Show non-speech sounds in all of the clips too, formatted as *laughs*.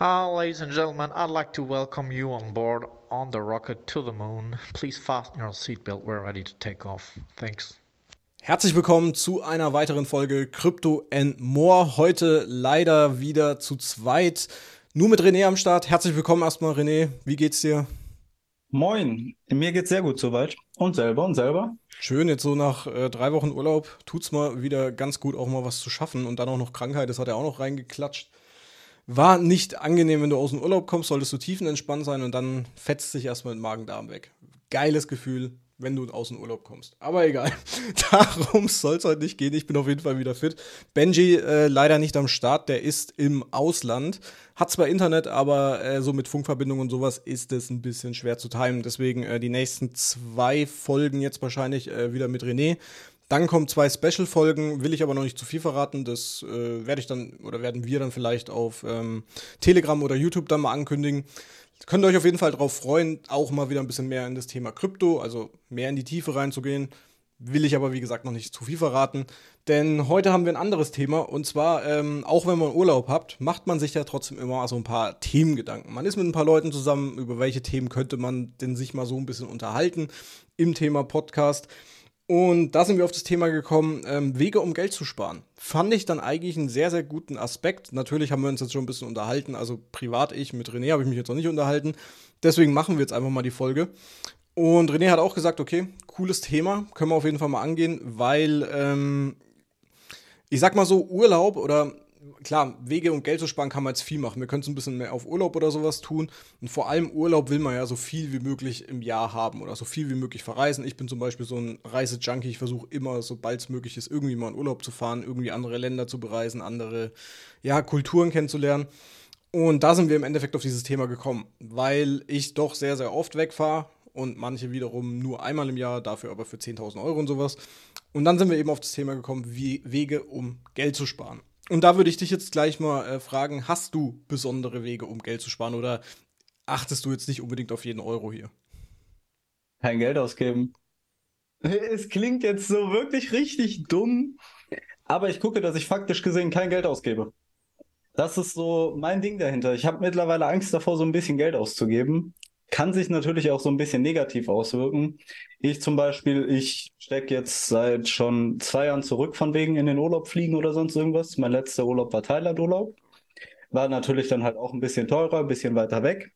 Uh, ladies and gentlemen, I'd like to welcome you on board on the rocket to the moon. Please fasten your seatbelt. We're ready to take off. Thanks. Herzlich willkommen zu einer weiteren Folge Crypto and More. Heute leider wieder zu zweit. Nur mit René am Start. Herzlich willkommen erstmal, René. Wie geht's dir? Moin, mir geht's sehr gut soweit. Und selber und selber? Schön, jetzt so nach äh, drei Wochen Urlaub tut's mal wieder ganz gut, auch mal was zu schaffen. Und dann auch noch Krankheit, das hat er auch noch reingeklatscht. War nicht angenehm, wenn du aus dem Urlaub kommst, solltest du tiefenentspannt sein und dann fetzt sich erstmal mit Magen-Darm weg. Geiles Gefühl, wenn du aus dem Urlaub kommst. Aber egal, *laughs* darum soll es heute nicht gehen. Ich bin auf jeden Fall wieder fit. Benji äh, leider nicht am Start, der ist im Ausland. Hat zwar Internet, aber äh, so mit Funkverbindung und sowas ist es ein bisschen schwer zu timen. Deswegen äh, die nächsten zwei Folgen jetzt wahrscheinlich äh, wieder mit René. Dann kommen zwei Special-Folgen, will ich aber noch nicht zu viel verraten. Das äh, werde ich dann oder werden wir dann vielleicht auf ähm, Telegram oder YouTube dann mal ankündigen. Könnt ihr euch auf jeden Fall darauf freuen, auch mal wieder ein bisschen mehr in das Thema Krypto, also mehr in die Tiefe reinzugehen. Will ich aber, wie gesagt, noch nicht zu viel verraten. Denn heute haben wir ein anderes Thema. Und zwar, ähm, auch wenn man Urlaub habt, macht man sich ja trotzdem immer so ein paar Themengedanken. Man ist mit ein paar Leuten zusammen, über welche Themen könnte man denn sich mal so ein bisschen unterhalten im Thema Podcast. Und da sind wir auf das Thema gekommen, ähm, Wege, um Geld zu sparen. Fand ich dann eigentlich einen sehr, sehr guten Aspekt. Natürlich haben wir uns jetzt schon ein bisschen unterhalten. Also privat ich, mit René habe ich mich jetzt noch nicht unterhalten. Deswegen machen wir jetzt einfach mal die Folge. Und René hat auch gesagt, okay, cooles Thema, können wir auf jeden Fall mal angehen, weil ähm, ich sag mal so, Urlaub oder klar, Wege um Geld zu sparen kann man jetzt viel machen. Wir können es ein bisschen mehr auf Urlaub oder sowas tun. Und vor allem Urlaub will man ja so viel wie möglich im Jahr haben oder so viel wie möglich verreisen. Ich bin zum Beispiel so ein Reisejunkie. Ich versuche immer, sobald es möglich ist, irgendwie mal in Urlaub zu fahren, irgendwie andere Länder zu bereisen, andere ja, Kulturen kennenzulernen. Und da sind wir im Endeffekt auf dieses Thema gekommen, weil ich doch sehr, sehr oft wegfahre und manche wiederum nur einmal im Jahr, dafür aber für 10.000 Euro und sowas. Und dann sind wir eben auf das Thema gekommen, wie Wege, um Geld zu sparen. Und da würde ich dich jetzt gleich mal äh, fragen, hast du besondere Wege, um Geld zu sparen oder achtest du jetzt nicht unbedingt auf jeden Euro hier? Kein Geld ausgeben. Es klingt jetzt so wirklich richtig dumm, aber ich gucke, dass ich faktisch gesehen kein Geld ausgebe. Das ist so mein Ding dahinter. Ich habe mittlerweile Angst davor, so ein bisschen Geld auszugeben kann sich natürlich auch so ein bisschen negativ auswirken. Ich zum Beispiel, ich stecke jetzt seit schon zwei Jahren zurück von wegen in den Urlaub fliegen oder sonst irgendwas. Mein letzter Urlaub war Thailand-Urlaub. War natürlich dann halt auch ein bisschen teurer, ein bisschen weiter weg.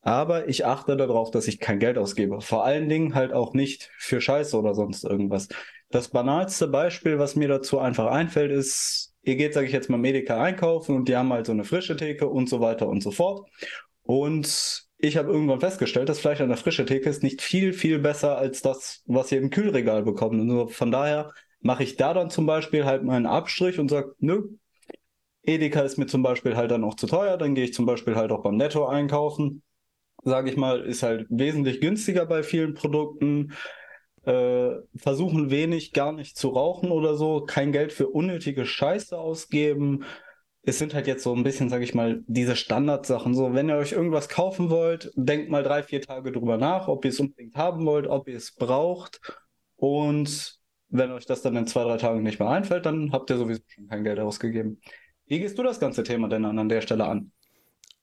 Aber ich achte darauf, dass ich kein Geld ausgebe. Vor allen Dingen halt auch nicht für Scheiße oder sonst irgendwas. Das banalste Beispiel, was mir dazu einfach einfällt, ist, ihr geht, sage ich jetzt mal, Medica einkaufen und die haben halt so eine frische Theke und so weiter und so fort. Und ich habe irgendwann festgestellt, dass Fleisch an der frischen Theke ist nicht viel, viel besser als das, was ihr im Kühlregal bekommt. Und von daher mache ich da dann zum Beispiel halt meinen Abstrich und sage, nö, Edeka ist mir zum Beispiel halt dann auch zu teuer, dann gehe ich zum Beispiel halt auch beim Netto einkaufen. Sage ich mal, ist halt wesentlich günstiger bei vielen Produkten. Äh, versuchen wenig gar nicht zu rauchen oder so, kein Geld für unnötige Scheiße ausgeben, es sind halt jetzt so ein bisschen, sage ich mal, diese Standardsachen. So, wenn ihr euch irgendwas kaufen wollt, denkt mal drei, vier Tage drüber nach, ob ihr es unbedingt haben wollt, ob ihr es braucht. Und wenn euch das dann in zwei, drei Tagen nicht mehr einfällt, dann habt ihr sowieso schon kein Geld ausgegeben. Wie gehst du das ganze Thema denn an, an der Stelle an?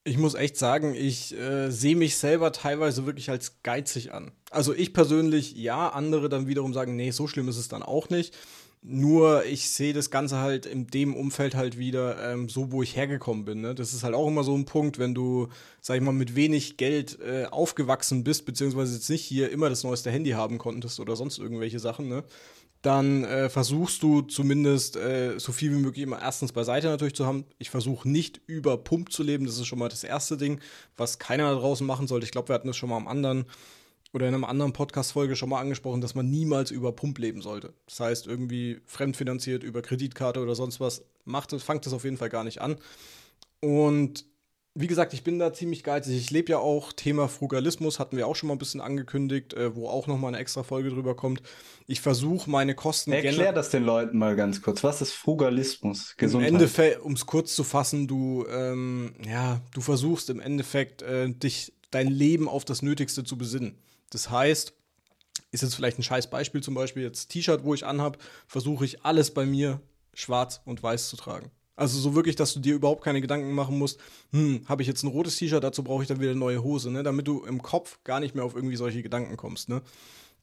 Ich muss echt sagen, ich äh, sehe mich selber teilweise wirklich als geizig an. Also ich persönlich ja, andere dann wiederum sagen, nee, so schlimm ist es dann auch nicht. Nur ich sehe das Ganze halt in dem Umfeld halt wieder ähm, so, wo ich hergekommen bin. Ne? Das ist halt auch immer so ein Punkt, wenn du, sag ich mal, mit wenig Geld äh, aufgewachsen bist, beziehungsweise jetzt nicht hier immer das neueste Handy haben konntest oder sonst irgendwelche Sachen, ne? Dann äh, versuchst du zumindest äh, so viel wie möglich immer erstens beiseite natürlich zu haben. Ich versuche nicht über Pump zu leben, das ist schon mal das erste Ding, was keiner da draußen machen sollte. Ich glaube, wir hatten das schon mal am anderen oder in einer anderen Podcast-Folge schon mal angesprochen, dass man niemals über Pump leben sollte. Das heißt, irgendwie fremdfinanziert über Kreditkarte oder sonst was, macht es, fangt das auf jeden Fall gar nicht an. Und wie gesagt, ich bin da ziemlich geizig. Ich lebe ja auch Thema Frugalismus, hatten wir auch schon mal ein bisschen angekündigt, äh, wo auch noch mal eine extra Folge drüber kommt. Ich versuche meine Kosten. Erklär das den Leuten mal ganz kurz. Was ist Frugalismus? Gesundheit. Im Endeffekt, um es kurz zu fassen, du ähm, ja, du versuchst im Endeffekt äh, dich dein Leben auf das Nötigste zu besinnen. Das heißt, ist jetzt vielleicht ein scheiß Beispiel, zum Beispiel jetzt T-Shirt, wo ich anhab, versuche ich alles bei mir schwarz und weiß zu tragen. Also so wirklich, dass du dir überhaupt keine Gedanken machen musst, hm, habe ich jetzt ein rotes T-Shirt, dazu brauche ich dann wieder eine neue Hose, ne? Damit du im Kopf gar nicht mehr auf irgendwie solche Gedanken kommst, ne?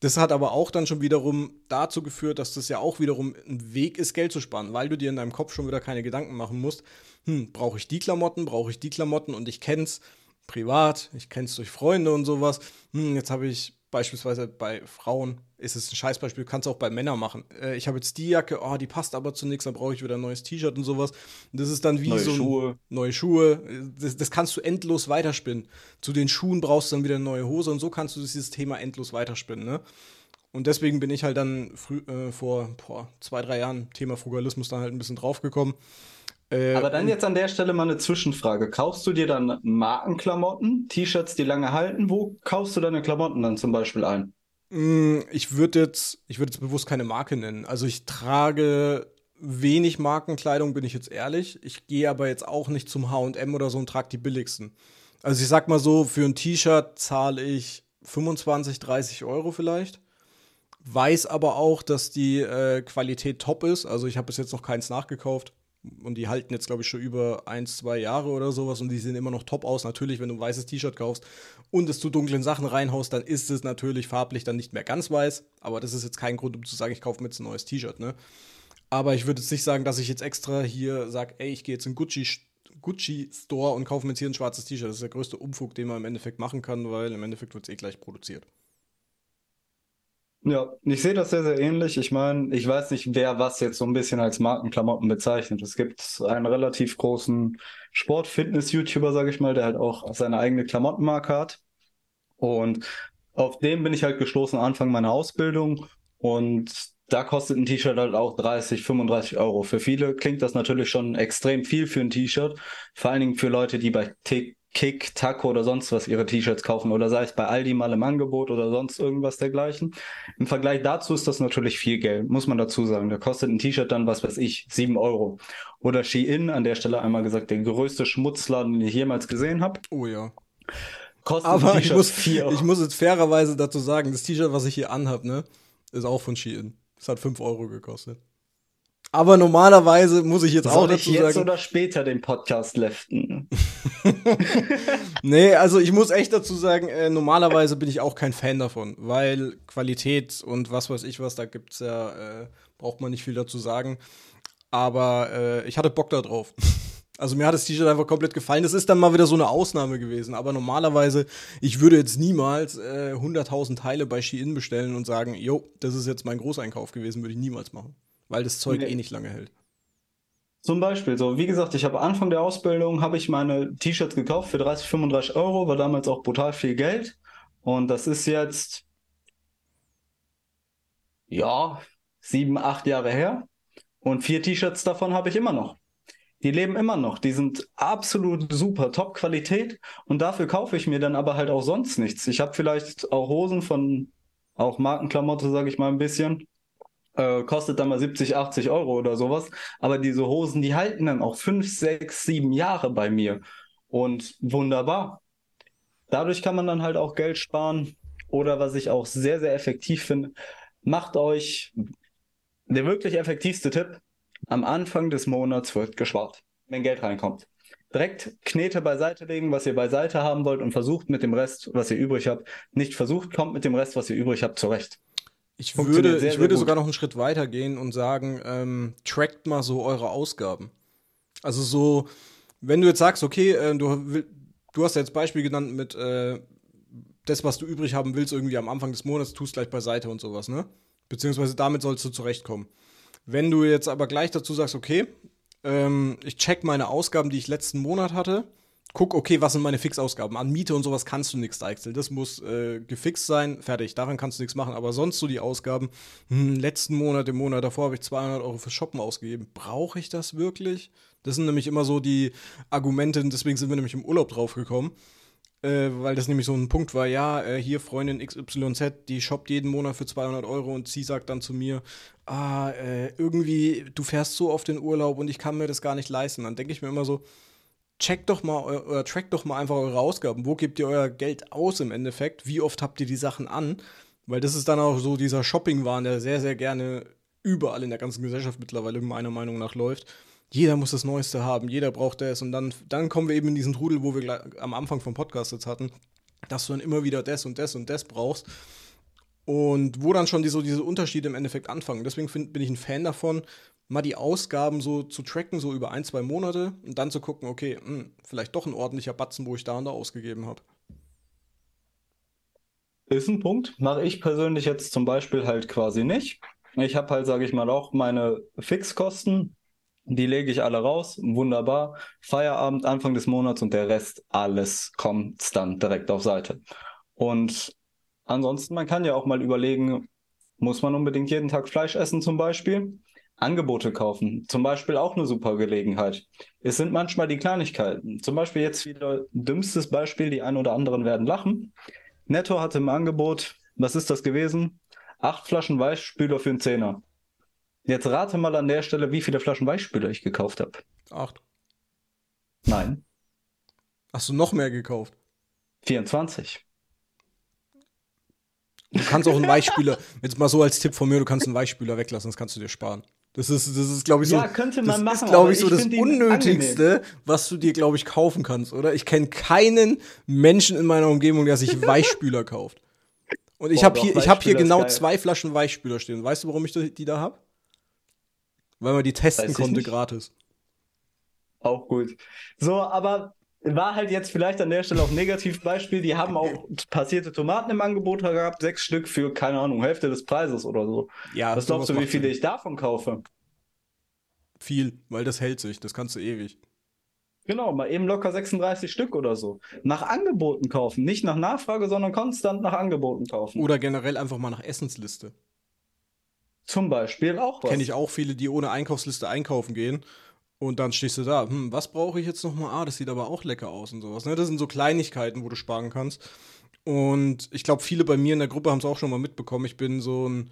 Das hat aber auch dann schon wiederum dazu geführt, dass das ja auch wiederum ein Weg ist, Geld zu sparen, weil du dir in deinem Kopf schon wieder keine Gedanken machen musst. Hm, brauche ich die Klamotten, brauche ich die Klamotten und ich kenn's privat, ich kenn's durch Freunde und sowas. Hm, jetzt habe ich beispielsweise bei Frauen ist es ein Scheißbeispiel, kannst du auch bei Männern machen. Äh, ich habe jetzt die Jacke, oh, die passt aber zu nichts, dann brauche ich wieder ein neues T-Shirt und sowas. Und das ist dann wie Neue so Schuhe. neue Schuhe. Das, das kannst du endlos weiterspinnen. Zu den Schuhen brauchst du dann wieder eine neue Hose und so kannst du dieses Thema endlos weiterspinnen, ne? Und deswegen bin ich halt dann früh, äh, vor boah, zwei, drei Jahren Thema Frugalismus dann halt ein bisschen draufgekommen. Äh, Aber dann jetzt an der Stelle mal eine Zwischenfrage. Kaufst du dir dann Markenklamotten, T-Shirts, die lange halten? Wo kaufst du deine Klamotten dann zum Beispiel ein? Mm, Ich würde jetzt, ich würde jetzt bewusst keine Marke nennen. Also ich trage wenig Markenkleidung, bin ich jetzt ehrlich. Ich gehe aber jetzt auch nicht zum H&M oder so und trage die billigsten. Also ich sag mal so, für ein T-Shirt zahle ich 25, 30 Euro vielleicht. Weiß aber auch, dass die äh, Qualität top ist. Also ich habe bis jetzt noch keins nachgekauft. Und die halten jetzt, glaube ich, schon über ein, zwei Jahre oder sowas und die sehen immer noch top aus. Natürlich, wenn du ein weißes T-Shirt kaufst und es zu dunklen Sachen reinhaust, dann ist es natürlich farblich dann nicht mehr ganz weiß. Aber das ist jetzt kein Grund, um zu sagen, ich kaufe mir jetzt ein neues T-Shirt, ne? Aber ich würde jetzt nicht sagen, dass ich jetzt extra hier sage, ey, ich gehe jetzt in Gucci, Gucci Store und kaufe mir jetzt hier ein schwarzes T-Shirt. Das ist der größte Umfug, den man im Endeffekt machen kann, weil im Endeffekt wird es eh gleich produziert. Ja, ich sehe das sehr, sehr ähnlich. Ich meine, ich weiß nicht, wer was jetzt so ein bisschen als Markenklamotten bezeichnet. Es gibt einen relativ großen Sport-Fitness-YouTuber, sage ich mal, der halt auch seine eigene Klamottenmarke hat. Und auf den bin ich halt gestoßen Anfang meiner Ausbildung. Und da kostet ein T-Shirt halt auch 30, 35 Euro. Für viele klingt das natürlich schon extrem viel für ein T-Shirt. Vor allen Dingen für Leute, die bei Tick, Kick, Taco oder sonst was ihre T-Shirts kaufen oder sei es bei Aldi mal im Angebot oder sonst irgendwas dergleichen. Im Vergleich dazu ist das natürlich viel Geld, muss man dazu sagen. Da kostet ein T-Shirt dann, was weiß ich, 7 Euro. Oder Shein, an der Stelle einmal gesagt, der größte Schmutzladen, den ich jemals gesehen habe, Oh ja. kostet ein Aber ich T-Shirt muss, 4 Euro. ich muss jetzt fairerweise dazu sagen, das T-Shirt, was ich hier anhab, ne, ist auch von Shein. Das hat 5 Euro gekostet. Aber normalerweise muss ich jetzt auch Soll ich dazu jetzt sagen. oder später den Podcast leften? *laughs* *laughs* Nee, also ich muss echt dazu sagen, äh, normalerweise bin ich auch kein Fan davon, weil Qualität und was weiß ich was, da gibt's ja, äh, braucht man nicht viel dazu sagen. Aber äh, ich hatte Bock da drauf. *laughs* Also mir hat das T-Shirt einfach komplett gefallen. Das ist dann mal wieder so eine Ausnahme gewesen. Aber normalerweise, ich würde jetzt niemals äh, 100.000 Teile bei Shein bestellen und sagen, jo, das ist jetzt mein Großeinkauf gewesen, würde ich niemals machen. Weil das Zeug Nee. eh nicht lange hält. Zum Beispiel, so wie gesagt, ich habe Anfang der Ausbildung habe ich meine T-Shirts gekauft für 30, 35 Euro, war damals auch brutal viel Geld. Und das ist jetzt, ja, sieben, acht Jahre her. Und vier T-Shirts davon habe ich immer noch. Die leben immer noch. Die sind absolut super, Top-Qualität. Und dafür kaufe ich mir dann aber halt auch sonst nichts. Ich habe vielleicht auch Hosen von, auch Markenklamotte, sage ich mal ein bisschen. Äh, kostet dann mal 70, 80 Euro oder sowas. Aber diese Hosen, die halten dann auch fünf, sechs, sieben Jahre bei mir. Und wunderbar. Dadurch kann man dann halt auch Geld sparen. Oder was ich auch sehr, sehr effektiv finde, macht euch der wirklich effektivste Tipp. Am Anfang des Monats wird gespart, wenn Geld reinkommt. Direkt Knete beiseite legen, was ihr beiseite haben wollt und versucht mit dem Rest, was ihr übrig habt. Nicht versucht, kommt mit dem Rest, was ihr übrig habt, zurecht. Ich würde, sehr, ich würde sogar noch einen Schritt weiter gehen und sagen, ähm, trackt mal so eure Ausgaben. Also so, wenn du jetzt sagst, okay, äh, du, du hast ja jetzt Beispiel genannt mit äh, das, was du übrig haben willst, irgendwie am Anfang des Monats, tust gleich beiseite und sowas, ne? Beziehungsweise damit sollst du zurechtkommen. Wenn du jetzt aber gleich dazu sagst, okay, ähm, ich check meine Ausgaben, die ich letzten Monat hatte, guck, okay, was sind meine Fixausgaben? An Miete und sowas kannst du nichts deichseln. Das muss äh, gefixt sein, fertig. Daran kannst du nichts machen. Aber sonst so die Ausgaben, hm, letzten Monat, im Monat davor habe ich 200 Euro für Shoppen ausgegeben. Brauche ich das wirklich? Das sind nämlich immer so die Argumente, deswegen sind wir nämlich im Urlaub drauf gekommen. Äh, weil das nämlich so ein Punkt war, ja, äh, hier Freundin XYZ, die shoppt jeden Monat für 200 Euro und sie sagt dann zu mir, ah, äh, irgendwie, du fährst so oft in Urlaub und ich kann mir das gar nicht leisten. Dann denke ich mir immer so, checkt doch mal oder trackt doch mal einfach eure Ausgaben. Wo gebt ihr euer Geld aus im Endeffekt? Wie oft habt ihr die Sachen an? Weil das ist dann auch so dieser Shopping-Wahn, der sehr, sehr gerne überall in der ganzen Gesellschaft mittlerweile meiner Meinung nach läuft. jeder muss das Neueste haben, jeder braucht das. Und dann, dann kommen wir eben in diesen Trudel, wo wir am Anfang vom Podcast jetzt hatten, dass du dann immer wieder das und das und das brauchst. Und wo dann schon die, diese Unterschiede im Endeffekt anfangen. Deswegen find, bin ich ein Fan davon, mal die Ausgaben so zu tracken, so über ein, zwei Monate und dann zu gucken, okay, mh, hm, vielleicht doch ein ordentlicher Batzen, wo ich da und da ausgegeben habe. Ist ein Punkt. Mache ich persönlich jetzt zum Beispiel halt quasi nicht. Ich habe halt, sage ich mal, auch meine Fixkosten. Die lege ich alle raus. Wunderbar. Feierabend, Anfang des Monats und der Rest, alles kommt dann direkt auf Seite. Und ansonsten, man kann ja auch mal überlegen, muss man unbedingt jeden Tag Fleisch essen zum Beispiel? Angebote kaufen, zum Beispiel auch eine super Gelegenheit. Es sind manchmal die Kleinigkeiten. Zum Beispiel jetzt wieder dümmstes Beispiel, die einen oder anderen werden lachen. Netto hatte im Angebot, was ist das gewesen? Acht Flaschen Weichspüler für einen Zehner. Jetzt rate mal an der Stelle, wie viele Flaschen Weichspüler ich gekauft habe. Acht. Nein. Hast du noch mehr gekauft? 24. Du kannst auch einen Weichspüler, jetzt mal so als Tipp von mir, du kannst einen Weichspüler weglassen, das kannst du dir sparen. Das ist, das ist glaube ich, so. Ja, könnte man das machen. ist, glaube ich, so das Unnötigste, angenehm. was du dir, glaube ich, kaufen kannst, oder? Ich kenne keinen Menschen in meiner Umgebung, der sich Weichspüler kauft. Und ich habe hier, ich hab hier genau zwei Flaschen Weichspüler stehen. Weißt du, warum ich die da habe? Weil man die testen konnte gratis. Auch gut. So, aber war halt jetzt vielleicht an der Stelle auch ein Negativbeispiel. Die haben auch *laughs* passierte Tomaten im Angebot gehabt, sechs Stück für, keine Ahnung, Hälfte des Preises oder so. Ja, Was glaubst du, wie viele ich davon kaufe? Viel, weil das hält sich, das kannst du ewig. Genau, mal eben locker 36 Stück oder so. Nach Angeboten kaufen, nicht nach Nachfrage, sondern konstant nach Angeboten kaufen. Oder generell einfach mal nach Essensliste. Zum Beispiel auch was. Kenne ich auch viele, die ohne Einkaufsliste einkaufen gehen und dann stehst du da, hm, was brauche ich jetzt nochmal? Ah, das sieht aber auch lecker aus und sowas. Ne? Das sind so Kleinigkeiten, wo du sparen kannst. Und ich glaube, viele bei mir in der Gruppe haben es auch schon mal mitbekommen. Ich bin so ein.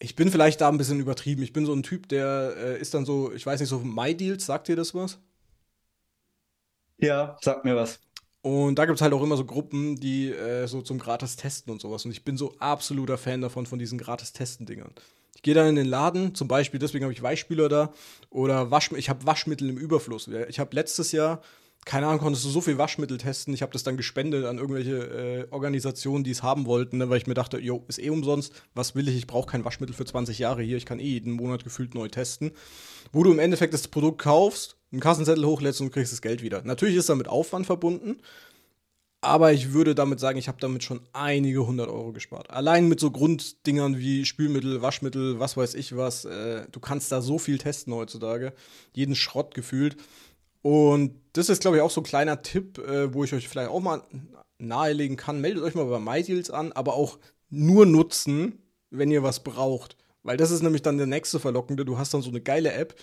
Ich bin vielleicht da ein bisschen übertrieben. Ich bin so ein Typ, der äh, ist dann so, ich weiß nicht, so MyDeals, sagt dir das was? Ja, sagt mir was. Und da gibt es halt auch immer so Gruppen, die äh, so zum gratis Testen und sowas. Und ich bin so absoluter Fan davon, von diesen gratis Testen-Dingern. Ich gehe dann in den Laden, zum Beispiel, deswegen habe ich Weichspüler da oder Wasch, ich habe Waschmittel im Überfluss. Ich habe letztes Jahr, keine Ahnung, konntest du so viel Waschmittel testen. Ich habe das dann gespendet an irgendwelche äh, Organisationen, die es haben wollten, ne, weil ich mir dachte, jo, ist eh umsonst, was will ich? Ich brauche kein Waschmittel für 20 Jahre hier, ich kann eh jeden Monat gefühlt neu testen. Wo du im Endeffekt das Produkt kaufst, einen Kassenzettel hochlädst und kriegst das Geld wieder. Natürlich ist damit Aufwand verbunden, aber ich würde damit sagen, ich habe damit schon einige hundert Euro gespart. Allein mit so Grunddingern wie Spülmittel, Waschmittel, was weiß ich was. Äh, du kannst da so viel testen heutzutage. Jeden Schrott gefühlt. Und das ist, glaube ich, auch so ein kleiner Tipp, äh, wo ich euch vielleicht auch mal nahelegen kann. Meldet euch mal bei MyDeals an, aber auch nur nutzen, wenn ihr was braucht. Weil das ist nämlich dann der nächste Verlockende. Du hast dann so eine geile App,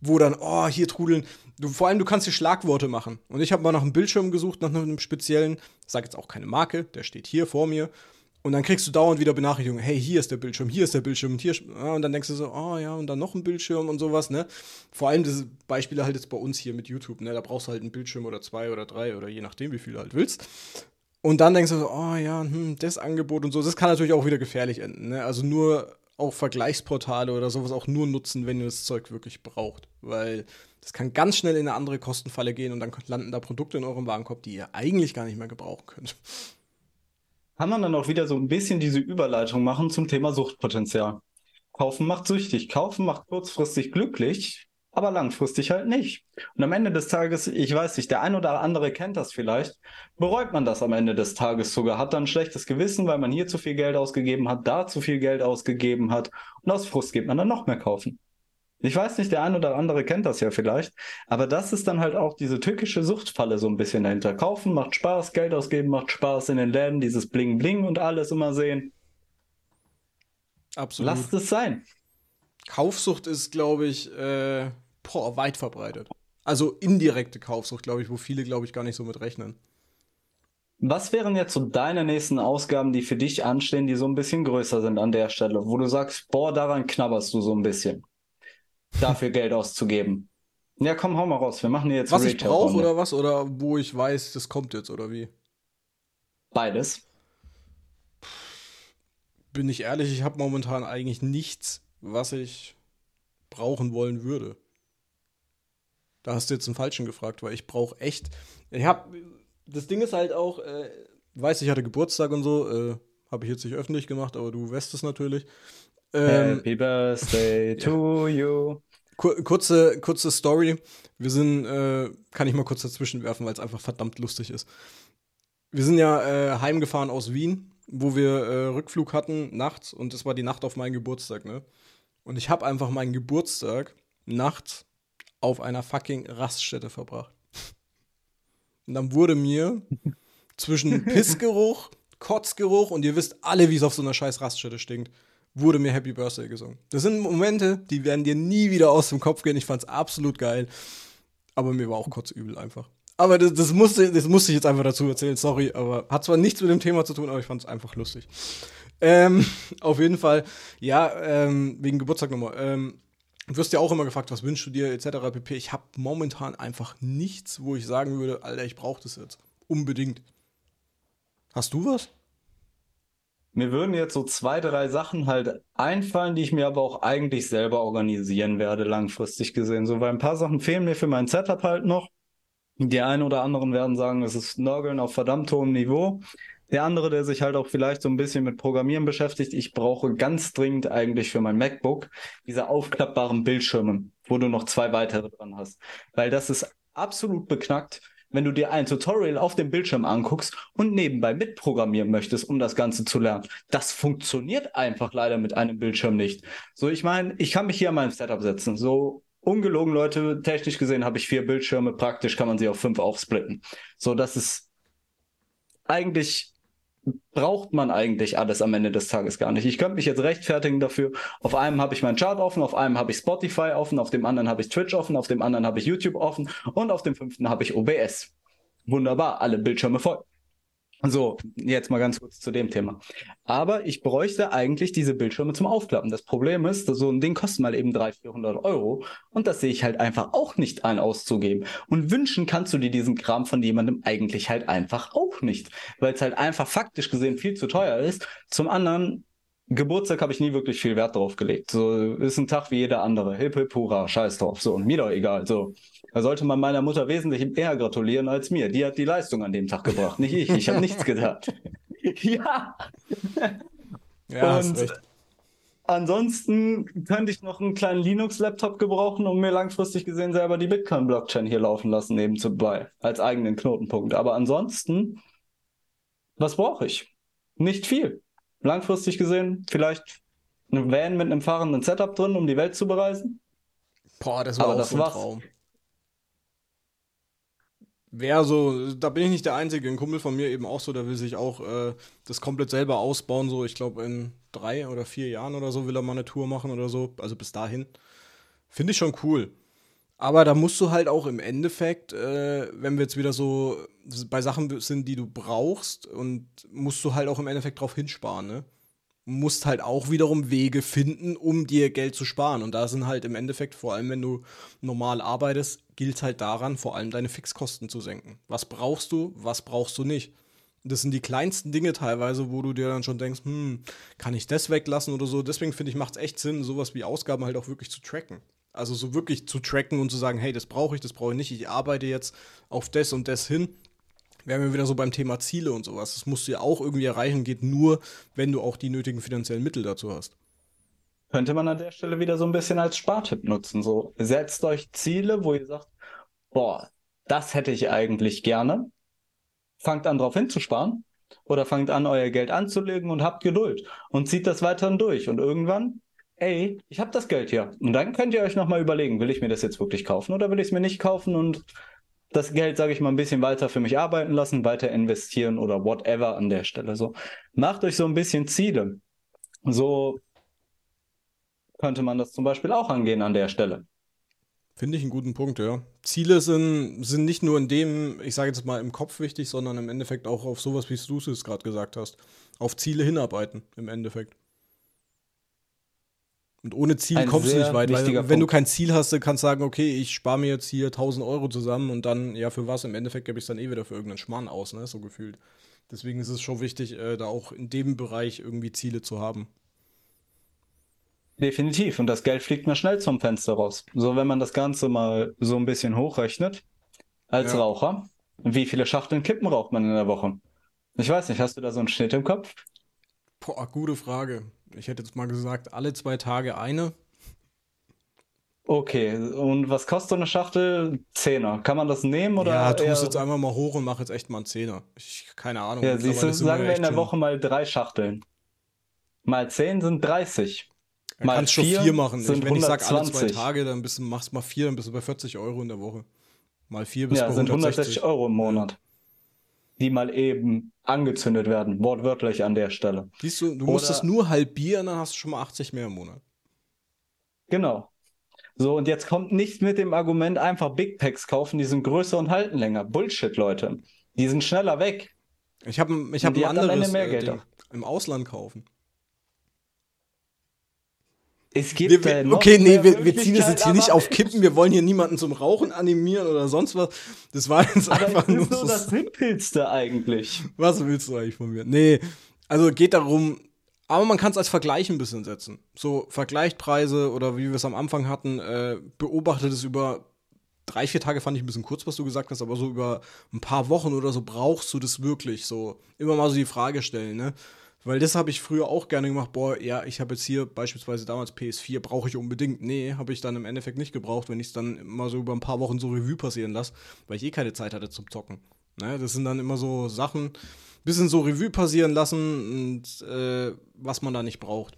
wo dann, oh, hier trudeln. Du, vor allem, du kannst hier Schlagworte machen. Und ich habe mal nach einem Bildschirm gesucht, nach einem speziellen, sage jetzt auch keine Marke, der steht hier vor mir. Und dann kriegst du dauernd wieder Benachrichtigungen, hey, hier ist der Bildschirm, hier ist der Bildschirm und hier, und dann denkst du so, oh ja, und dann noch ein Bildschirm und sowas, ne? Vor allem das Beispiele halt jetzt bei uns hier mit YouTube, ne? Da brauchst du halt einen Bildschirm oder zwei oder drei oder je nachdem, wie viel du halt willst. Und dann denkst du so, oh ja, hm, das Angebot und so. Das kann natürlich auch wieder gefährlich enden, ne? Also nur auch Vergleichsportale oder sowas auch nur nutzen, wenn ihr das Zeug wirklich braucht. Weil das kann ganz schnell in eine andere Kostenfalle gehen und dann landen da Produkte in eurem Warenkorb, die ihr eigentlich gar nicht mehr gebrauchen könnt. Kann man dann auch wieder so ein bisschen diese Überleitung machen zum Thema Suchtpotenzial. Kaufen macht süchtig, kaufen macht kurzfristig glücklich, aber langfristig halt nicht. Und am Ende des Tages, ich weiß nicht, der ein oder andere kennt das vielleicht, bereut man das am Ende des Tages sogar, hat dann ein schlechtes Gewissen, weil man hier zu viel Geld ausgegeben hat, da zu viel Geld ausgegeben hat und aus Frust geht man dann noch mehr kaufen. Ich weiß nicht, der ein oder andere kennt das ja vielleicht, aber das ist dann halt auch diese tückische Suchtfalle so ein bisschen dahinter. Kaufen macht Spaß, Geld ausgeben macht Spaß in den Läden, dieses Bling Bling und alles immer sehen. Absolut. Lasst es sein. Kaufsucht ist, glaube ich, äh, boah, weit verbreitet. Also indirekte Kaufsucht, glaube ich, wo viele, glaube ich, gar nicht so mit rechnen. Was wären jetzt so deine nächsten Ausgaben, die für dich anstehen, die so ein bisschen größer sind an der Stelle, wo du sagst, boah, daran knabberst du so ein bisschen, dafür Geld auszugeben? Ja, komm, hau mal raus. Wir machen jetzt Was ich brauche oder was? Oder wo ich weiß, das kommt jetzt oder wie? Beides. Bin ich ehrlich, ich habe momentan eigentlich nichts, was ich brauchen wollen würde. Da hast du jetzt einen Falschen gefragt, weil ich brauche echt. Ich hab. Das Ding ist halt auch, äh, weiß ich hatte Geburtstag und so, äh, habe ich jetzt nicht öffentlich gemacht, aber du weißt es natürlich. Ähm, Happy Birthday *laughs* to you. Kurze, kurze Story. Wir sind, äh, kann ich mal kurz dazwischen werfen, weil es einfach verdammt lustig ist. Wir sind ja äh, heimgefahren aus Wien, wo wir äh, Rückflug hatten nachts und es war die Nacht auf meinen Geburtstag, ne? Und ich habe einfach meinen Geburtstag nachts auf einer fucking Raststätte verbracht. Und dann wurde mir zwischen *laughs* Pissgeruch, Kotzgeruch und ihr wisst alle, wie es auf so einer scheiß Raststätte stinkt, wurde mir Happy Birthday gesungen. Das sind Momente, die werden dir nie wieder aus dem Kopf gehen. Ich fand's absolut geil. Aber mir war auch kotzübel einfach. Aber das, das, musste, das musste ich jetzt einfach dazu erzählen, sorry, aber hat zwar nichts mit dem Thema zu tun, aber ich fand's einfach lustig. Ähm, *laughs* auf jeden Fall, ja, ähm, wegen Geburtstag nochmal. Ähm, Du wirst ja auch immer gefragt, was wünschst du dir, etc. pp. Ich habe momentan einfach nichts, wo ich sagen würde, Alter, ich brauche das jetzt. Unbedingt. Hast du was? Mir würden jetzt so zwei, drei Sachen halt einfallen, die ich mir aber auch eigentlich selber organisieren werde, langfristig gesehen. So, weil ein paar Sachen fehlen mir für mein Setup halt noch. Die einen oder anderen werden sagen, es ist Nörgeln auf verdammt hohem Niveau. Der andere, der sich halt auch vielleicht so ein bisschen mit Programmieren beschäftigt, ich brauche ganz dringend eigentlich für mein MacBook diese aufklappbaren Bildschirme, wo du noch zwei weitere dran hast. Weil das ist absolut beknackt, wenn du dir ein Tutorial auf dem Bildschirm anguckst und nebenbei mitprogrammieren möchtest, um das Ganze zu lernen. Das funktioniert einfach leider mit einem Bildschirm nicht. So, ich meine, ich kann mich hier an meinem Setup setzen. So, ungelogen, Leute, technisch gesehen habe ich vier Bildschirme, praktisch kann man sie auf fünf aufsplitten. So, das ist eigentlich braucht man eigentlich alles am Ende des Tages gar nicht. Ich könnte mich jetzt rechtfertigen dafür. Auf einem habe ich meinen Chart offen, auf einem habe ich Spotify offen, auf dem anderen habe ich Twitch offen, auf dem anderen habe ich YouTube offen und auf dem fünften habe ich OBS. Wunderbar, alle Bildschirme voll. So, jetzt mal ganz kurz zu dem Thema. Aber ich bräuchte eigentlich diese Bildschirme zum Aufklappen. Das Problem ist, so ein Ding kostet mal eben 300, 400 Euro und das sehe ich halt einfach auch nicht ein auszugeben. Und wünschen kannst du dir diesen Kram von jemandem eigentlich halt einfach auch nicht, weil es halt einfach faktisch gesehen viel zu teuer ist. Zum anderen, Geburtstag habe ich nie wirklich viel Wert drauf gelegt. So ist ein Tag wie jeder andere. Hip hip hurra, scheiß drauf. So, und mir doch egal. So. Da sollte man meiner Mutter wesentlich eher gratulieren als mir. Die hat die Leistung an dem Tag gebracht, nicht ich. Ich habe nichts gedacht. *laughs* ja. Ja, und ansonsten könnte ich noch einen kleinen Linux-Laptop gebrauchen, um mir langfristig gesehen selber die Bitcoin-Blockchain hier laufen lassen nebenbei als eigenen Knotenpunkt. Aber ansonsten, was brauche ich? Nicht viel. Langfristig gesehen vielleicht ein Van mit einem fahrenden Setup drin, um die Welt zu bereisen. Boah, das war Aber auch das so ein Traum. Wäre so, da bin ich nicht der Einzige. Ein Kumpel von mir eben auch so, der will sich auch äh, das komplett selber ausbauen. So, ich glaube, in drei oder vier Jahren oder so will er mal eine Tour machen oder so. Also bis dahin. Finde ich schon cool. Aber da musst du halt auch im Endeffekt, äh, wenn wir jetzt wieder so bei Sachen sind, die du brauchst, und musst du halt auch im Endeffekt drauf hinsparen, ne? musst halt auch wiederum Wege finden, um dir Geld zu sparen. Und da sind halt im Endeffekt, vor allem wenn du normal arbeitest, gilt halt daran, vor allem deine Fixkosten zu senken. Was brauchst du, was brauchst du nicht? Das sind die kleinsten Dinge teilweise, wo du dir dann schon denkst, hm, kann ich das weglassen oder so. Deswegen finde ich, macht es echt Sinn, sowas wie Ausgaben halt auch wirklich zu tracken. Also so wirklich zu tracken und zu sagen, hey, das brauche ich, das brauche ich nicht. Ich arbeite jetzt auf das und das hin wären wir wieder so beim Thema Ziele und sowas. Das musst du ja auch irgendwie erreichen, geht nur, wenn du auch die nötigen finanziellen Mittel dazu hast. Könnte man an der Stelle wieder so ein bisschen als Spartipp nutzen. So, setzt euch Ziele, wo ihr sagt, boah, das hätte ich eigentlich gerne. Fangt an, drauf hinzusparen. Oder fangt an, euer Geld anzulegen und habt Geduld. Und zieht das weiterhin durch. Und irgendwann, ey, ich habe das Geld hier. Und dann könnt ihr euch nochmal überlegen, will ich mir das jetzt wirklich kaufen oder will ich es mir nicht kaufen und das Geld, sage ich mal, ein bisschen weiter für mich arbeiten lassen, weiter investieren oder whatever an der Stelle. So, macht euch so ein bisschen Ziele. So könnte man das zum Beispiel auch angehen an der Stelle. Finde ich einen guten Punkt, ja. Ziele sind, sind nicht nur in dem, ich sage jetzt mal im Kopf wichtig, sondern im Endeffekt auch auf sowas, wie du es gerade gesagt hast. Auf Ziele hinarbeiten, im Endeffekt. Und ohne Ziel Ein kommst du nicht weit, weil wenn Punkt. du kein Ziel hast, dann kannst du sagen, okay, ich spare mir jetzt hier 1000 Euro zusammen und dann, ja, für was? Im Endeffekt gebe ich es dann eh wieder für irgendeinen Schmarrn aus, ne, so gefühlt. Deswegen ist es schon wichtig, äh, da auch in dem Bereich irgendwie Ziele zu haben. Definitiv. Und das Geld fliegt mir schnell zum Fenster raus. So, wenn man das Ganze mal so ein bisschen hochrechnet, als Ja. Raucher, wie viele Schachteln Kippen raucht man in der Woche? Ich weiß nicht, hast du da so einen Schnitt im Kopf? Boah, gute Frage. Ich hätte jetzt mal gesagt, alle zwei Tage eine. Okay, und was kostet so eine Schachtel? Zehner. Kann man das nehmen oder ja, tu es jetzt einfach mal hoch und mach jetzt echt mal einen Zehner. Ich, keine Ahnung. Ja, siehst du, sagen wir in der Woche mal drei Schachteln. Mal zehn sind 30. Ja, mal kannst schon vier vier machen. Ich, sind wenn ich sag alle zwei 120. Tage, dann bist du, machst mal vier, dann bist du bei 40 Euro in der Woche. Mal vier bis Ja, bei sind 160. 160 Euro im Monat. Die mal eben angezündet werden, wortwörtlich an der Stelle. Siehst du, du musst Oder- es nur halbieren, dann hast du schon mal 80 mehr im Monat. Genau. So, und jetzt kommt nicht mit dem Argument, einfach Big Packs kaufen, die sind größer und halten länger. Bullshit, Leute. Die sind schneller weg. Ich habe ich hab Die ein hat am Ende anderes mehr äh, Geld Ding. auch. Im Ausland kaufen. Es gibt Wir, wir, okay, nee, wir, wir ziehen das jetzt hier nicht auf Kippen. Wir wollen hier niemanden zum Rauchen animieren oder sonst was. Das war jetzt Aber einfach nur so. das Simpelste eigentlich. Was willst du eigentlich von mir? Nee, also geht darum, aber man kann es als Vergleich ein bisschen setzen. So vergleicht Preise oder wie wir es am Anfang hatten, äh, beobachtet es über drei, vier Tage fand ich ein bisschen kurz, was du gesagt hast, aber so über ein paar Wochen oder so brauchst du das wirklich so. Immer mal so die Frage stellen, ne? Weil das habe ich früher auch gerne gemacht. Boah, ja, ich habe jetzt hier beispielsweise damals PS4, brauche ich unbedingt. Nee, habe ich dann im Endeffekt nicht gebraucht, wenn ich es dann mal so über ein paar Wochen so Revue passieren lasse, weil ich eh keine Zeit hatte zum Zocken. Ne? Das sind dann immer so Sachen, bisschen so Revue passieren lassen und äh, was man da nicht braucht.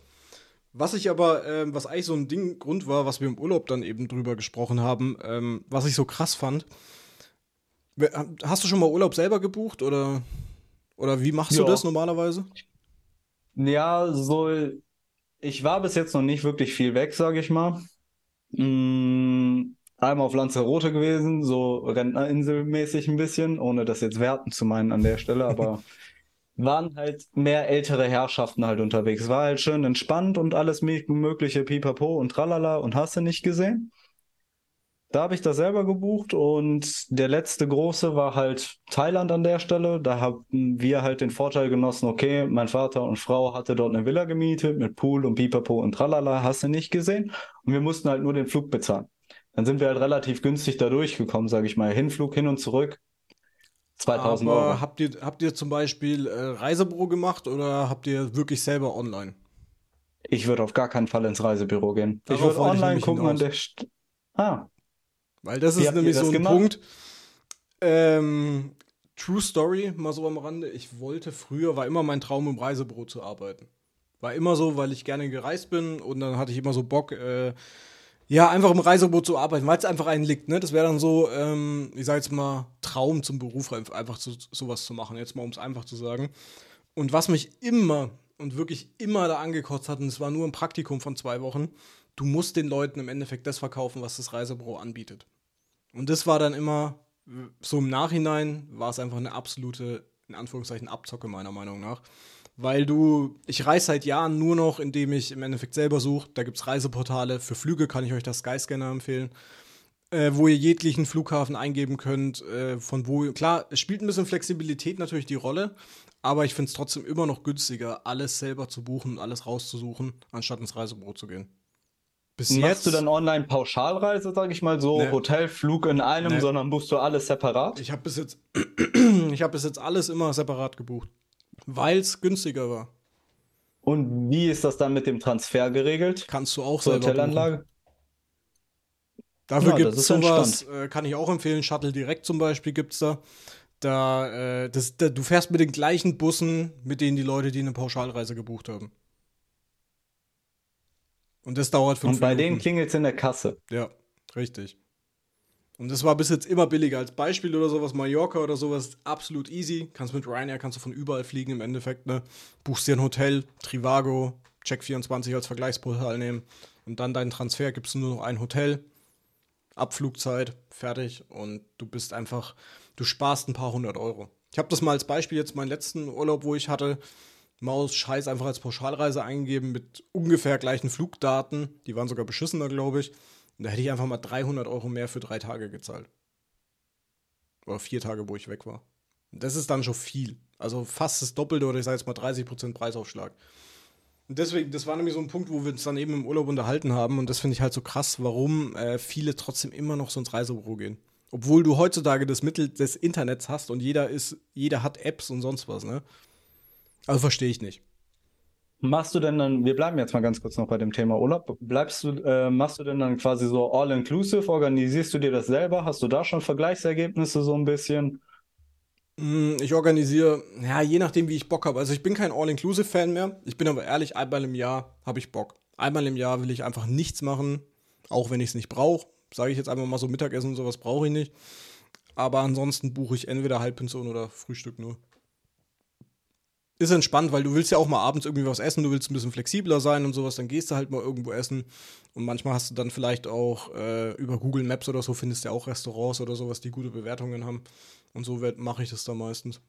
Was ich aber, ähm, was eigentlich so ein Ding, Grund war, was wir im Urlaub dann eben drüber gesprochen haben, ähm, was ich so krass fand. Hast du schon mal Urlaub selber gebucht oder, oder wie machst du Ja. das normalerweise? Ja, so, ich war bis jetzt noch nicht wirklich viel weg, sage ich mal. Mm, einmal auf Lanzarote gewesen, so Rentnerinsel-mäßig ein bisschen, ohne das jetzt werten zu meinen an der Stelle, aber *laughs* waren halt mehr ältere Herrschaften halt unterwegs. War halt schön entspannt und alles mö- mögliche Pipapo und Tralala und hast du nicht gesehen. Da habe ich das selber gebucht und der letzte große war halt Thailand an der Stelle. Da haben wir halt den Vorteil genossen, okay, mein Vater und Frau hatte dort eine Villa gemietet mit Pool und Pipapo und Tralala, hast du nicht gesehen. Und wir mussten halt nur den Flug bezahlen. Dann sind wir halt relativ günstig da durchgekommen, sage ich mal. Hinflug hin und zurück 2000 Aber Euro. habt ihr, habt ihr zum Beispiel äh, Reisebüro gemacht oder habt ihr wirklich selber online? Ich würde auf gar keinen Fall ins Reisebüro gehen. Ich Darauf würde ich online nämlich gucken an hinaus. der St Ah, Weil das Wie ist nämlich so ein gemacht? Punkt. Ähm, True Story, mal so am Rande. Ich wollte früher, war immer mein Traum, im Reisebüro zu arbeiten. War immer so, weil ich gerne gereist bin und dann hatte ich immer so Bock, äh, ja, einfach im Reisebüro zu arbeiten, weil es einfach einen liegt. Ne? Das wäre dann so, ähm, ich sag jetzt mal, Traum zum Beruf, einfach zu, sowas zu machen. Jetzt mal, um es einfach zu sagen. Und was mich immer und wirklich immer da angekotzt hat, und es war nur ein Praktikum von zwei Wochen, du musst den Leuten im Endeffekt das verkaufen, was das Reisebüro anbietet. Und das war dann immer, so im Nachhinein, war es einfach eine absolute, in Anführungszeichen, Abzocke meiner Meinung nach. Weil du, ich reise seit Jahren nur noch, indem ich im Endeffekt selber suche. Da gibt es Reiseportale. Für Flüge kann ich euch das Skyscanner empfehlen. Äh, wo ihr jeglichen Flughafen eingeben könnt, äh, von wo, klar, es spielt ein bisschen Flexibilität natürlich die Rolle, aber ich finde es trotzdem immer noch günstiger, alles selber zu buchen und alles rauszusuchen, anstatt ins Reisebüro zu gehen. Bis machst du dann online Pauschalreise, sag ich mal, so Nee. Hotel, Flug in einem, Nee. sondern buchst du alles separat? ich habe bis jetzt, *clears throat* ich habe bis jetzt alles immer separat gebucht, weil es günstiger war. Und wie ist das dann mit dem Transfer geregelt? Kannst du auch Zur selber buchen. Hotelanlage? Dafür Ja, gibt es sowas, äh, kann ich auch empfehlen. Shuttle Direkt zum Beispiel gibt es da. Da, äh, das, da. Du fährst mit den gleichen Bussen, mit denen die Leute, die eine Pauschalreise gebucht haben. Und das dauert fünf Und bei denen Minuten. klingelt es in der Kasse. Ja, richtig. Und das war bis jetzt immer billiger. Als Beispiel oder sowas, Mallorca oder sowas, absolut easy. Kannst mit Ryanair, kannst du von überall fliegen im Endeffekt, ne? Buchst dir ein Hotel, Trivago, Check24 als Vergleichsportal nehmen und dann deinen Transfer, gibst du nur noch ein Hotel, Abflugzeit, fertig und du bist einfach, du sparst ein paar hundert Euro. Ich habe das mal als Beispiel jetzt meinen letzten Urlaub, wo ich hatte, Maus Scheiß einfach als Pauschalreise eingegeben mit ungefähr gleichen Flugdaten. Die waren sogar beschissener, glaube ich. Und da hätte ich einfach mal 300 Euro mehr für drei Tage gezahlt. Oder vier Tage, wo ich weg war. Das ist dann schon viel. Also fast das Doppelte oder ich sage jetzt mal 30% Preisaufschlag. Und deswegen, das war nämlich so ein Punkt, wo wir uns dann eben im Urlaub unterhalten haben. Und das finde ich halt so krass, warum äh, viele trotzdem immer noch so ins Reisebüro gehen. Obwohl du heutzutage das Mittel des Internets hast und jeder ist, jeder hat Apps und sonst was, ne? Also verstehe ich nicht. Machst du denn dann, wir bleiben jetzt mal ganz kurz noch bei dem Thema Urlaub. Bleibst du, äh, machst du denn dann quasi so all-inclusive? Organisierst du dir das selber? Hast du da schon Vergleichsergebnisse so ein bisschen? Mm, Ich organisiere, ja, je nachdem, wie ich Bock habe. Also ich bin kein All-Inclusive-Fan mehr. Ich bin aber ehrlich, einmal im Jahr habe ich Bock. Einmal im Jahr will ich einfach nichts machen, auch wenn ich es nicht brauche. Sage ich jetzt einfach mal so Mittagessen und sowas brauche ich nicht. Aber ansonsten buche ich entweder Halbpension oder Frühstück nur. Ist entspannt, weil du willst ja auch mal abends irgendwie was essen, du willst ein bisschen flexibler sein und sowas, dann gehst du halt mal irgendwo essen. Und manchmal hast du dann vielleicht auch äh, über Google Maps oder so, findest du ja auch Restaurants oder sowas, die gute Bewertungen haben. Und so mache ich das dann meistens.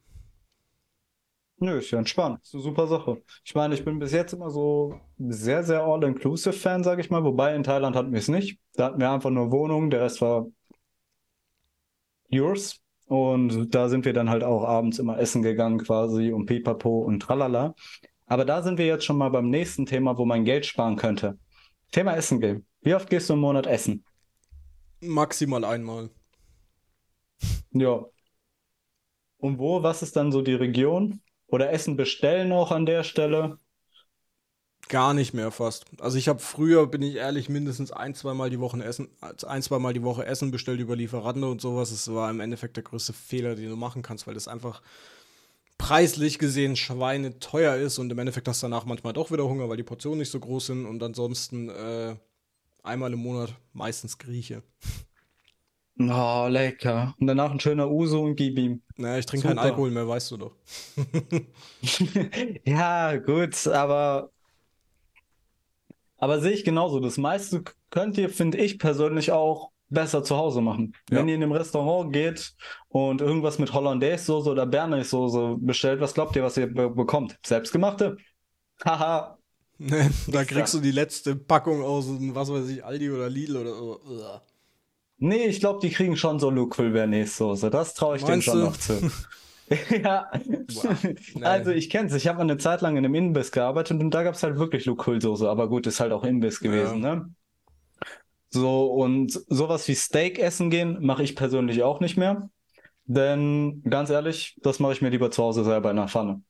Nö, ist ja entspannt. Ist eine super Sache. Ich meine, ich bin bis jetzt immer so sehr, sehr all-inclusive-Fan, sage ich mal. Wobei in Thailand hatten wir es nicht. Da hatten wir einfach nur Wohnung, der Rest war yours. Und da sind wir dann halt auch abends immer essen gegangen quasi und pipapo und tralala. Aber da sind wir jetzt schon mal beim nächsten Thema, wo man Geld sparen könnte. Thema Essen gehen. Wie oft gehst du im Monat essen? Maximal einmal. Ja. Und wo? Was ist dann so die Region? Oder Essen bestellen auch an der Stelle? Gar nicht mehr fast. Also ich habe früher, bin ich ehrlich, mindestens ein, zweimal die Woche essen, ein, zweimal die Woche Essen bestellt über Lieferando und sowas. Es war im Endeffekt der größte Fehler, den du machen kannst, weil das einfach preislich gesehen Schweine teuer ist und im Endeffekt hast du danach manchmal doch wieder Hunger, weil die Portionen nicht so groß sind und ansonsten äh, einmal im Monat meistens Grieche. Oh, lecker. Und danach ein schöner Uso und gib ihm. Naja, ich trinke keinen. Alkohol mehr, weißt du doch. *laughs* *laughs* Ja, gut, aber, aber sehe ich genauso. Das meiste könnt ihr, finde ich persönlich, auch besser zu Hause machen. Ja. Wenn ihr in einem Restaurant geht und irgendwas mit Hollandaise-Soße oder Bernays-Soße bestellt, was glaubt ihr, was ihr be bekommt? Selbstgemachte? Haha. *laughs* da kriegst du die letzte Packung aus, was weiß ich, Aldi oder Lidl oder so. Nee, ich glaube, die kriegen schon so Lucul Bernays-Soße. Das traue ich denen schon du? noch zu. *laughs* *laughs* Ja, Nee. also ich kenn's. Ich habe mal eine Zeit lang in einem Imbiss gearbeitet und da gab's halt wirklich Lucul-Soße. Aber gut, ist halt auch Imbiss gewesen, ne? So, und sowas wie Steak essen gehen mache ich persönlich auch nicht mehr. Denn ganz ehrlich, das mache ich mir lieber zu Hause selber in der Pfanne.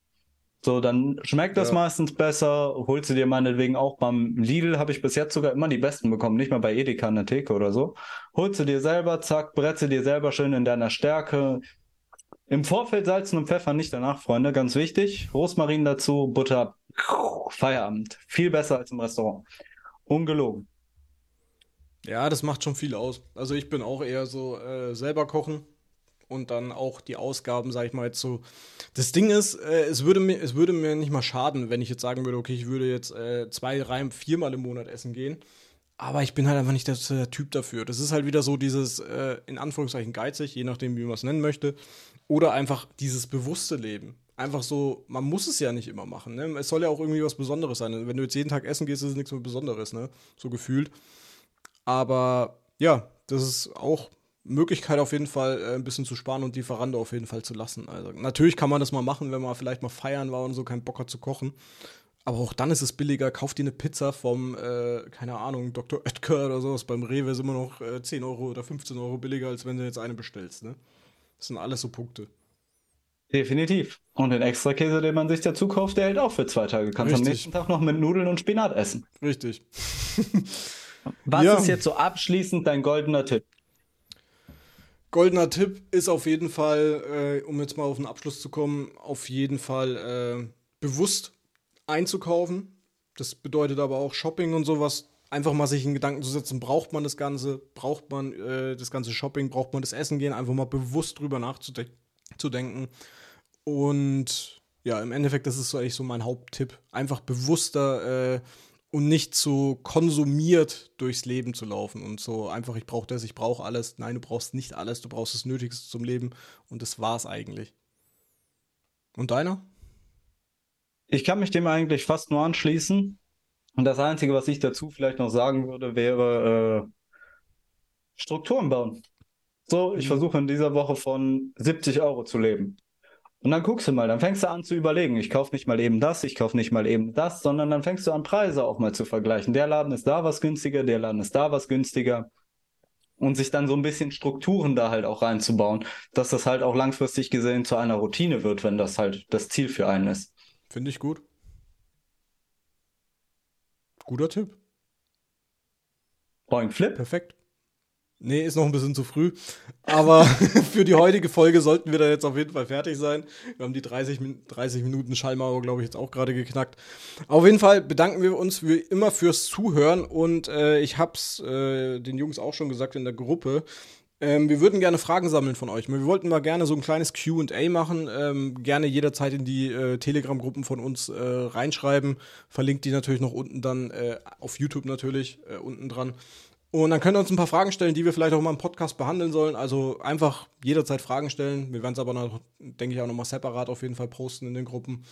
So, dann schmeckt das Ja. meistens besser. Holst du dir meinetwegen auch beim Lidl, habe ich bis jetzt sogar immer die besten bekommen, nicht mal bei Edeka in der Theke oder so. Holst du dir selber, zack, du dir selber schön in deiner Stärke. Im Vorfeld salzen und Pfeffer, nicht danach, Freunde, ganz wichtig. Rosmarin dazu, Butter, Feierabend. Viel besser als im Restaurant. Ungelogen. Ja, das macht schon viel aus. Also ich bin auch eher so äh, selber kochen und dann auch die Ausgaben, sag ich mal jetzt so. Das Ding ist, äh, es würde mir, es würde mir nicht mal schaden, wenn ich jetzt sagen würde, okay, ich würde jetzt äh, zwei, drei, viermal im Monat essen gehen. Aber ich bin halt einfach nicht der, der Typ dafür. Das ist halt wieder so dieses, äh, in Anführungszeichen geizig, je nachdem, wie man es nennen möchte. Oder einfach dieses bewusste Leben. Einfach so, man muss es ja nicht immer machen. Ne? Es soll ja auch irgendwie was Besonderes sein. Wenn du jetzt jeden Tag essen gehst, ist es nichts mehr Besonderes, ne? So gefühlt. Aber ja, das ist auch Möglichkeit auf jeden Fall äh, ein bisschen zu sparen und die Veranda auf jeden Fall zu lassen. Also natürlich kann man das mal machen, wenn man vielleicht mal feiern war und so keinen Bock hat zu kochen. Aber auch dann ist es billiger. Kauf dir eine Pizza vom, äh, keine Ahnung, Dr. Oetker oder sowas. Beim Rewe ist immer noch äh, 10 Euro oder 15 Euro billiger, als wenn du jetzt eine bestellst. Ne? Das sind alles so Punkte. Definitiv. Und den Extrakäse, den man sich dazu kauft, der hält auch für zwei Tage. Kannst am Richtig. nächsten Tag noch mit Nudeln und Spinat essen. Richtig. *laughs* Was Ja. ist jetzt so abschließend dein goldener Tipp? Goldener Tipp ist auf jeden Fall, äh, um jetzt mal auf den Abschluss zu kommen, auf jeden Fall äh, bewusst einzukaufen. Das bedeutet aber auch Shopping und sowas. Einfach mal sich in Gedanken zu setzen, braucht man das Ganze, braucht man äh, das ganze Shopping, braucht man das Essen gehen, einfach mal bewusst drüber nachzudenken. Und ja, im Endeffekt, das ist so eigentlich so mein Haupttipp. Einfach bewusster äh, und nicht so konsumiert durchs Leben zu laufen und so einfach, ich brauche das, ich brauche alles. Nein, du brauchst nicht alles, du brauchst das Nötigste zum Leben und das war's eigentlich. Und deiner? Ich kann mich dem eigentlich fast nur anschließen. Und das Einzige, was ich dazu vielleicht noch sagen würde, wäre äh, Strukturen bauen. So, ich Mhm. versuche in dieser Woche von 70 Euro zu leben. Und dann guckst du mal, dann fängst du an zu überlegen, ich kaufe nicht mal eben das, ich kaufe nicht mal eben das, sondern dann fängst du an, Preise auch mal zu vergleichen. Der Laden ist da was günstiger, der Laden ist da was günstiger. Und sich dann so ein bisschen Strukturen da halt auch reinzubauen, dass das halt auch langfristig gesehen zu einer Routine wird, wenn das halt das Ziel für einen ist. Finde ich gut. Guter Tipp. Point Flip. Perfekt. Nee, ist noch ein bisschen zu früh. Aber *laughs* für die heutige Folge sollten wir da jetzt auf jeden Fall fertig sein. Wir haben die 30, 30 Minuten Schallmauer, glaube ich, jetzt auch gerade geknackt. Auf jeden Fall bedanken wir uns wie immer fürs Zuhören. Und äh, ich habe es äh, den Jungs auch schon gesagt in der Gruppe. Ähm, wir würden gerne Fragen sammeln von euch. Wir wollten mal gerne so ein kleines QA machen. Ähm, gerne jederzeit in die äh, Telegram-Gruppen von uns äh, reinschreiben. Verlinkt die natürlich noch unten dann äh, auf YouTube natürlich, äh, unten dran. Und dann könnt ihr uns ein paar Fragen stellen, die wir vielleicht auch mal im Podcast behandeln sollen. Also einfach jederzeit Fragen stellen. Wir werden es aber, noch, denke ich, auch nochmal separat auf jeden Fall posten in den Gruppen.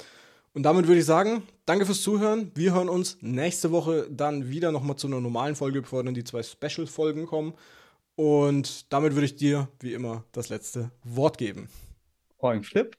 Und damit würde ich sagen, danke fürs Zuhören. Wir hören uns nächste Woche dann wieder nochmal zu einer normalen Folge, bevor dann die zwei Special-Folgen kommen. Und damit würde ich dir, wie immer, das letzte Wort geben. Point Flip.